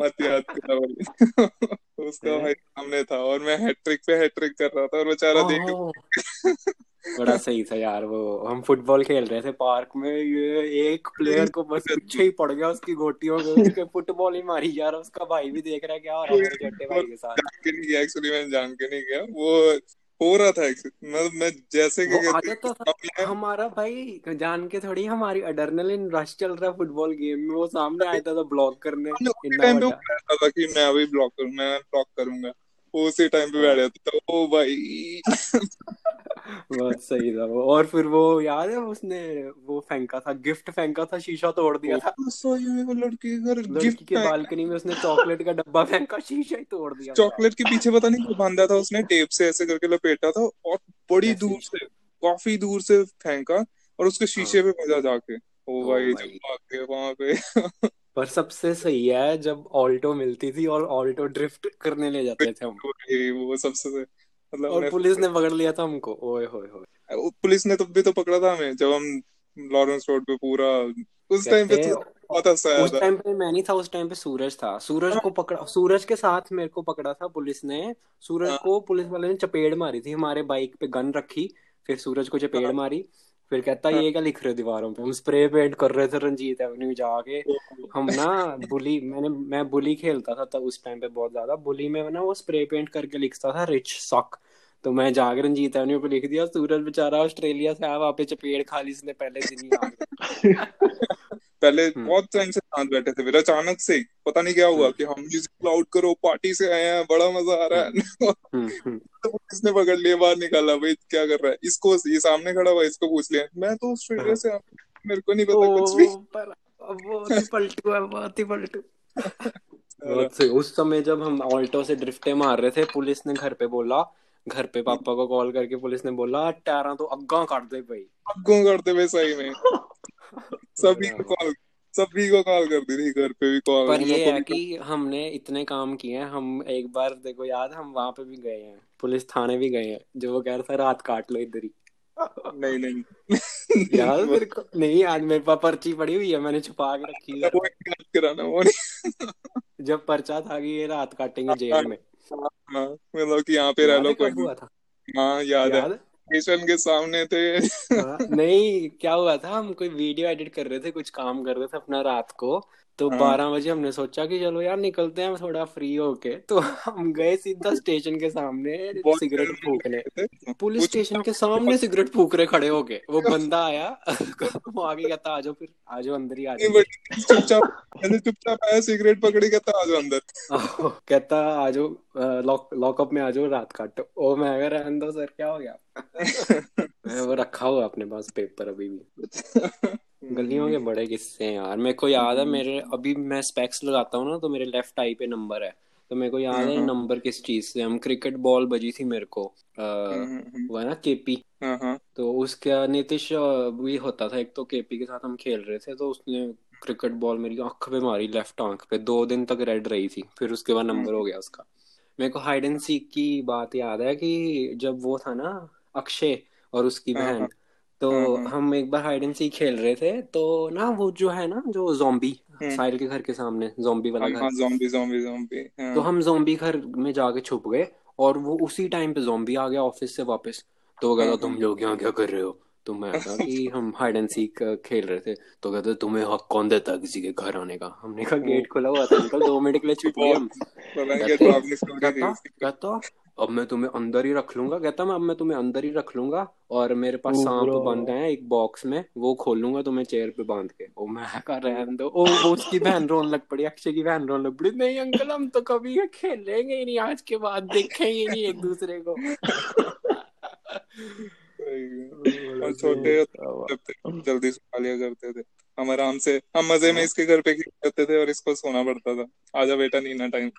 B: मत याद करा भाई। उसका भाई सामने था और मैं हैट्रिक पे हैट्रिक कर रहा था और बेचारा देख
C: बड़ा सही था यार वो। हम फुटबॉल खेल रहे थे पार्क में ये एक प्लेयर को बस पीछे ही पड़ गया उसकी गोटियों के उसके फुटबॉल ही मारी रहा उसका भाई भी देख रहा है क्या हो रहा है छोटे भाई के साथ।
B: जान के नहीं गया एक्चुअली मैं जान के नहीं गया। वो हो रहा था एक्चुअली मैं मैं जैसे कि
C: वो आ
B: कहते
C: जाता था हमारा भाई जान के थोड़ी हमारी अडर्नलिन रश चल रहा फुटबॉल गेम में वो सामने आया था ब्लॉक करने।
B: टाइम पे था कि मैं अभी ब्लॉक करूँ मैं ब्लॉक करूँगा। उसी टाइम पे बैठ
C: हाँ।
B: जाता था ओ भाई
C: बहुत सही था वो। और फिर वो याद है उसने वो फेंका था गिफ्ट फेंका था शीशा तोड़ दिया था।
B: वो लड़की के घर
C: लड़की
B: गिफ्ट
C: के बालकनी में उसने चॉकलेट का डब्बा फेंका शीशा ही तोड़ दिया
B: चॉकलेट के पीछे पता नहीं क्या बांधा था उसने टेप से ऐसे करके लपेटा था और बड़ी दूर से काफ़ी दूर से फेंका और उसके
C: हाँ।
B: शीशे पे बजा जाके। ओ भाई जब वहाँ पे।
C: पर सबसे सही है जब ऑल्टो मिलती थी और ऑल्टो ड्रिफ्ट करने ले जाते थे हम।
B: वो सबसे मतलब
C: और पुलिस ने पकड़ लिया था हमको। ओए होए होए।
B: पुलिस ने तब भी तो पकड़ा था हमें जब हम लॉरेंस रोड पे पूरा उस टाइम पे तो बहुत हंसा
C: उस टाइम पे मैं नहीं था उस टाइम पे सूरज था। सूरज को पकड़ा सूरज के साथ मेरे को पकड़ा था पुलिस ने। सूरज
B: हाँ।
C: को पुलिस वाले ने चपेड़ मारी थी हमारे बाइक पे गन रखी। फिर सूरज को चपेड़
B: हाँ।
C: मारी। फिर कहता
B: हाँ।
C: ये क्या लिख रहे हो दीवारों पे? हम स्प्रे पेंट कर रहे थे रंजीत एवेन्यू जाके। हम ना बुली मैंने मैं बुली खेलता था तब उस टाइम पे बहुत ज़्यादा। बुली में ना वो स्प्रे पेंट करके लिखता था रिच सॉक तो मैं जाकर रंजीत एवेन्यू पे लिख दिया सूरज बेचारा ऑस्ट्रेलिया से आया वहाँ पे चपेड़ खा ली इसने पहले दिन ही
B: पहले
C: हम्म।
B: बहुत टाइम से साथ बैठे थे फिर अचानक से पता नहीं क्या हुआ
C: हम्म।
B: कि हम म्यूज़िक लाउड करो पार्टी से आए हैं बड़ा मज़ा आ रहा है।
C: हम्म।
B: तो पुलिस ने पकड़ लिया बाहर निकाला भाई क्या कर रहा है? इसको ये सामने खड़ा हुआ इसको पूछ लिया मैं तो ऑस्ट्रेलिया
C: हाँ।
B: से आया मेरे को नहीं पता कुछ भी।
C: बहुत ही पलटू है बहुत ही पलटू उस समय जब हम ऑल्टो से ड्रिफ्टे मार रहे थे पुलिस ने घर पे बोला घर पे पापा को कॉल करके पुलिस ने बोला टायरा तो अग्गा काट दे भाई.
B: अग्गों करते हुए सही में। सभी को कॉल सभी को कॉल करती थी घर पे भी कॉल
C: पर ये है कि। हमने इतने काम किए हैं हम एक बार देखो याद हम वहाँ पे भी गए हैं पुलिस थाने भी गए हैं जो वो कह रहा था रात काट लो इधर ही।
B: नहीं नहीं।
C: यार मेरे को नहीं आज मेरे पास पर्ची पड़ी हुई है मैंने छुपा के रखी है।
B: वो कराना वो
C: जब पर्चा था कि ये रात काटेंगे जेल में।
B: हाँ, मतलब कि यहाँ पे रह लो कोई
C: हुआ था?
B: हाँ याद है। स्टेशन के सामने थे।
C: हाँ, नहीं क्या हुआ था? हम कोई वीडियो एडिट कर रहे थे कुछ काम कर रहे थे अपना रात को। तो
B: हाँ।
C: बारह बजे हमने सोचा कि चलो यार निकलते हैं थोड़ा फ्री होके। तो हम गए सीधा स्टेशन के सामने सिगरेट फूकने। पुलिस स्टेशन के सामने सिगरेट फूक रहे खड़े होके वो बंदा आया वो आगे कहता आ जाओ फिर आ जाओ अंदर ही आ जाओ
B: चुपचाप चुपचाप आया सिगरेट पकड़ी कहता आ जाओ अंदर।
C: कहता आ जाओ लॉक लॉकअप में आ जाओ रात काटो। ओ मैं अगर रहने दो सर क्या हो गया? मैं वो रखा हुआ अपने पास पेपर अभी भी। गलियों के बड़े किस्से हैं यार। मेरे को याद है मेरे अभी मैं स्पेक्स लगाता हूँ ना तो मेरे लेफ़्ट आई पे नंबर है। तो मेरे को याद है नंबर किस चीज़ से। हम क्रिकेट बॉल बजी थी मेरे को
B: हम्म,
C: वो है ना केपी
B: हाँ हाँ।
C: तो उसका नीतीश भी होता था एक तो केपी के साथ हम खेल रहे थे तो उसने क्रिकेट बॉल मेरी आँख पे मारी लेफ़्ट आँख पे। दो दिन तक रेड रही थी फिर उसके बाद नंबर हो गया उसका। मेरे को हाइड एंड सीक की बात याद है कि जब वो था ना अक्षय और उसकी
B: हाँ,
C: बहन। तो
B: हाँ, हाँ।
C: हम एक बार हाइड एंड सीक खेल रहे थे तो ना वो जो है ना जो जोम्बी
B: हम्म।
C: साहिल के घर के सामने जोम्बी वाला
B: हाँ
C: घर।
B: zombie zombie zombie हाँ।
C: तो हम जोम्बी घर में जाके छुप गए और वो उसी टाइम पे जोम्बी आ गया ऑफ़िस से वापस। तो वो कहता तुम। लोग यहाँ क्या कर रहे हो? तो मैं कहा कि हम हाइड एंड सीक खेल रहे थे। तो कहते तुम्हें हक कौन देता है किसी के घर आने का? हमने कहा गेट खुला हुआ था अंकल दो मिनट के लिए छुप गए हम। कहते- अब मैं तुम्हें अंदर ही रख लूँगा। कहता मैं अब मैं तुम्हें अंदर ही रख लूँगा और मेरे पास
D: ओ
C: सांप। बंद है एक बॉक्स में वो खोलूँगा तुम्हें चेयर पे बाँध के। ओ मैं कहा रहने दो? ओ वो उसकी बहन रोने लग पड़ी अक्षय की बहन रोने लग पड़ी। नहीं अंकल हम तो कभी खेलेंगे ही नहीं आज के बाद देखेंगे ही नहीं एक दूसरे को।
B: छोटे जल्दी सो लिया करते थे। हम आराम से हम मज़े में इसके घर पे खेल करते थे और इसको सोना पड़ता था। आजा बेटा नीना टाइम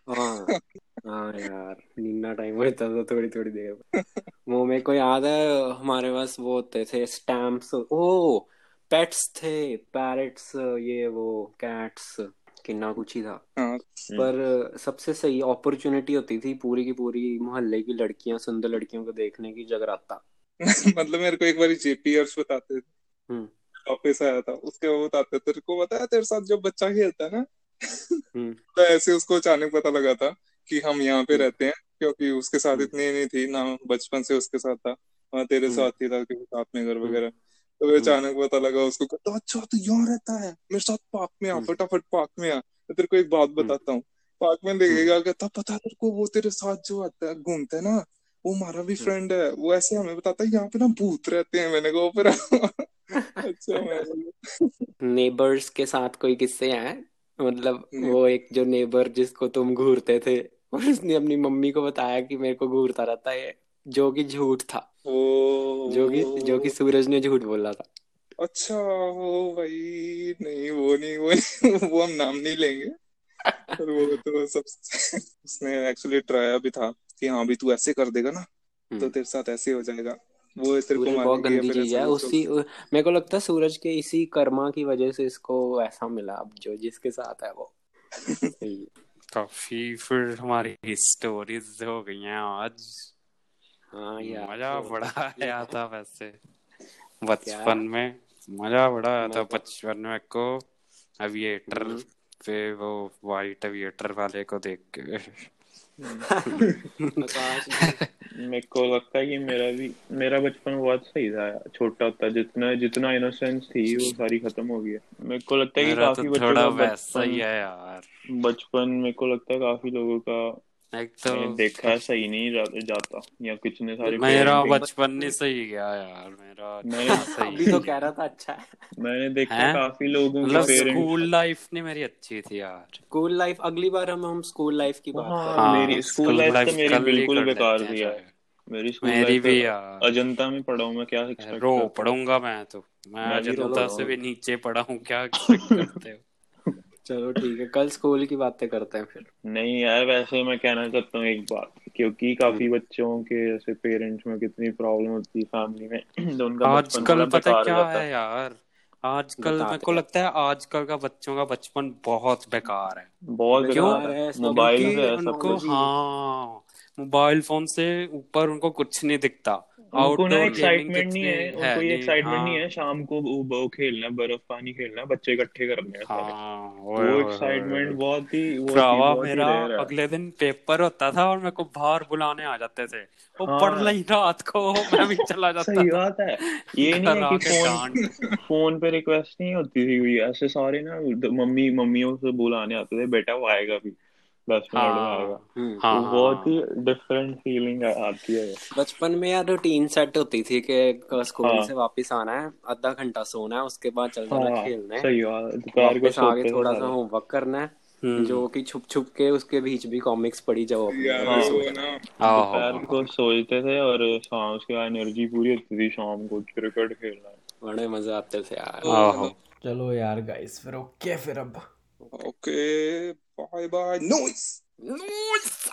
C: हाँ यार नीना टाइम होता था थोड़ी थोड़ी देर वो मेरे को याद है हमारे पास वो होते थे स्टैम्प्स ओ पेट्स थे पैरट्स ये वो कैट्स किन्ना कुछ ही था।
B: हाँ।
C: पर सबसे सही अपॉर्चुनिटी होती थी पूरी की पूरी मोहल्ले की लड़कियाँ सुंदर लड़कियों को देखने की जगराता।
B: मतलब मेरे को एक बार जेपी अर्श बताते थे।
C: हम्म।
B: ऑफ़िस आया था उसके वो बताते तेरे को पता है तेरे साथ जब बच्चा खेलता है ना?
C: हम्म।
B: तो ऐसे उसको अचानक पता लगा था कि हम यहाँ पे
C: हम्म।
B: रहते हैं क्योंकि उसके साथ
C: हम्म।
B: इतनी नहीं थी ना बचपन से उसके साथ था और तेरे
C: हम्म।
B: साथ ही था कि साथ में घर। वगैरह तो वो अचानक पता लगा उसको कहता अच्छा तू यहाँ रहता है मेरे साथ पार्क में आ। फटाफट पार्क में आ मैं तेरे को एक बात। बताता हूँ पार्क में लगेगा कहता पता तेरे को वो तेरे साथ जो आता है घूमता है ना वो हमारा भी। फ्रेंड है वो ऐसे हमें बताता है यहाँ पे ना भूत रहते हैं मैंने कहा फिर अच्छा मैं
C: नेबर्स के साथ कोई किस्से हैं मतलब वो एक जो नेबर जिसको तुम घूरते थे और उसने अपनी मम्मी को बताया कि मेरे को घूरता रहता है जो कि झूठ था।
B: ओ
C: जो कि जो कि सूरज ने झूठ बोला था।
B: अच्छा वो भाई नहीं वो नहीं वो नहीं वो हम नाम नहीं लेंगे। पर वो तो सब उसने एक्चुअली ट्राया भी था कि हाँ भी तू ऐसे कर देगा ना तो
C: हम्म।
B: तेरे साथ ऐसे हो जाएगा। वो तेरे को
C: बहुत गंदी चीज़ है। उसी मेरे को लगता है सूरज के इसी कर्मा की वजह से इसको ऐसा मिला अब जो जिसके साथ है वो।
A: काफ़ी फिर हमारी स्टोरीज हो गई हैं आज।
C: हाँ यार
A: मज़ा बड़ा आया था वैसे। बचपन में मज़ा बड़ा आया था बचपन में को। अविएटर
C: हम्म।
A: पे वो वाइट एविएटर वाले को देख के।
C: आकाश
D: मेरे को लगता है कि मेरा भी मेरा बचपन बहुत सही था छोटा था जितना जितना इनोसेंस थी वो सारी खत्म हो गई है। मेरे को लगता है कि काफ़ी
A: तो
D: बच्चों
A: थोड़ा
D: का
A: वैसा ही है यार।
D: बचपन मेरे को लगता है काफ़ी लोगों का
A: एक तो
D: देखा है सही नहीं जा, जाता या कितने सारे
A: मेरा बचपन नहीं सही गया यार मेरा
D: मैंने
A: सही
C: अभी तो कह रहा था अच्छा है
D: मैंने देखा
A: हैं?
D: काफ़ी लोगों के
A: मतलब
D: पेरेंट्स
A: स्कूल लाइफ नहीं मेरी अच्छी थी यार
C: स्कूल लाइफ अगली बार हम हम स्कूल लाइफ की बात
D: हाँ,
C: करेंगे
D: मेरी स्कूल लाइफ तो मेरी बिल्कुल बेकार थी यार मेरी स्कूल
A: मेरी भी यार
D: अजंता में पढ़ा हूँ मैं क्या एक्सपेक्ट
A: रो पढ़ूँगा मैं तो मैं
D: रहा
A: से भी नीचे पढ़ा हूँ क्या करते हो
C: चलो ठीक है कल स्कूल की बातें करते हैं फिर।
D: नहीं यार वैसे मैं कहना चाहता हूँ एक बात क्योंकि काफ़ी बच्चों के ऐसे पेरेंट्स में कितनी प्रॉब्लम होती है फैमिली में तो उनका बचपन
A: आजकल
D: थोड़ा
A: पता है क्या
D: जाता
A: है। यार आजकल मेरे को। लगता है आजकल का बच्चों का बचपन बहुत बेकार है।
D: बहुत
A: क्यों?
D: बेकार है मोबाइल
A: क्योंकि
D: से है सब
A: उनको
D: कुछ
A: हाँ मोबाइल फ़ोन से ऊपर उनको कुछ नहीं दिखता।
D: उनको ना एक्साइटमेंट नहीं है उनको ये एक्साइटमेंट नहीं
A: हाँ।
D: है शाम को वो खेलना बर्फ़ पानी खेलना बच्चे इकट्ठे करने हैं
A: हाँ
D: वो एक्साइटमेंट बहुत ही वो
A: मेरा अगले दिन पेपर होता था और मेरे को बाहर बुलाने आ जाते थे। वो पढ़
D: हाँ
A: ली रात को मैं भी चला जाता
D: सही बात है। ये नहीं है कि फ़ोन फ़ोन पे रिक्वेस्ट नहीं होती थी ऐसे सारे ना मम्मी मम्मियों से बुलाने आते थे बेटा वो आएगा भी। आएगा
A: हाँ हाँ
D: वो बहुत
A: हाँ
D: ही डिफरेंट फीलिंग आती है
C: बचपन में यार रूटीन सेट होती थी कि स्कूल
D: हाँ।
C: से वापस आना है आधा घंटा सोना है उसके बाद चल जाना
D: हाँ
C: खेलने
D: सही है दोपहर
C: वापस आके थोड़ा सा होमवर्क करना है
A: हम्म।
C: जो कि छुप छुप के उसके बीच भी कॉमिक्स पढ़ी जाओ अपनी।
B: यार
C: और
D: हाँ
A: आहो
D: दोपहर को सोचते थे और शाम उसके बाद एनर्जी पूरी होती थी शाम को क्रिकेट खेलना।
C: बड़े मज़े आते थे यार।
E: चलो यार गाइस फिर ओके फिर अब।
B: Okay bye bye noise
C: noise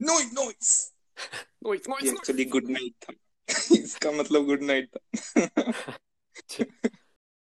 B: noise noise
C: noise
B: ये एक्चुअली गुड नाइट था इसका मतलब गुड नाइट था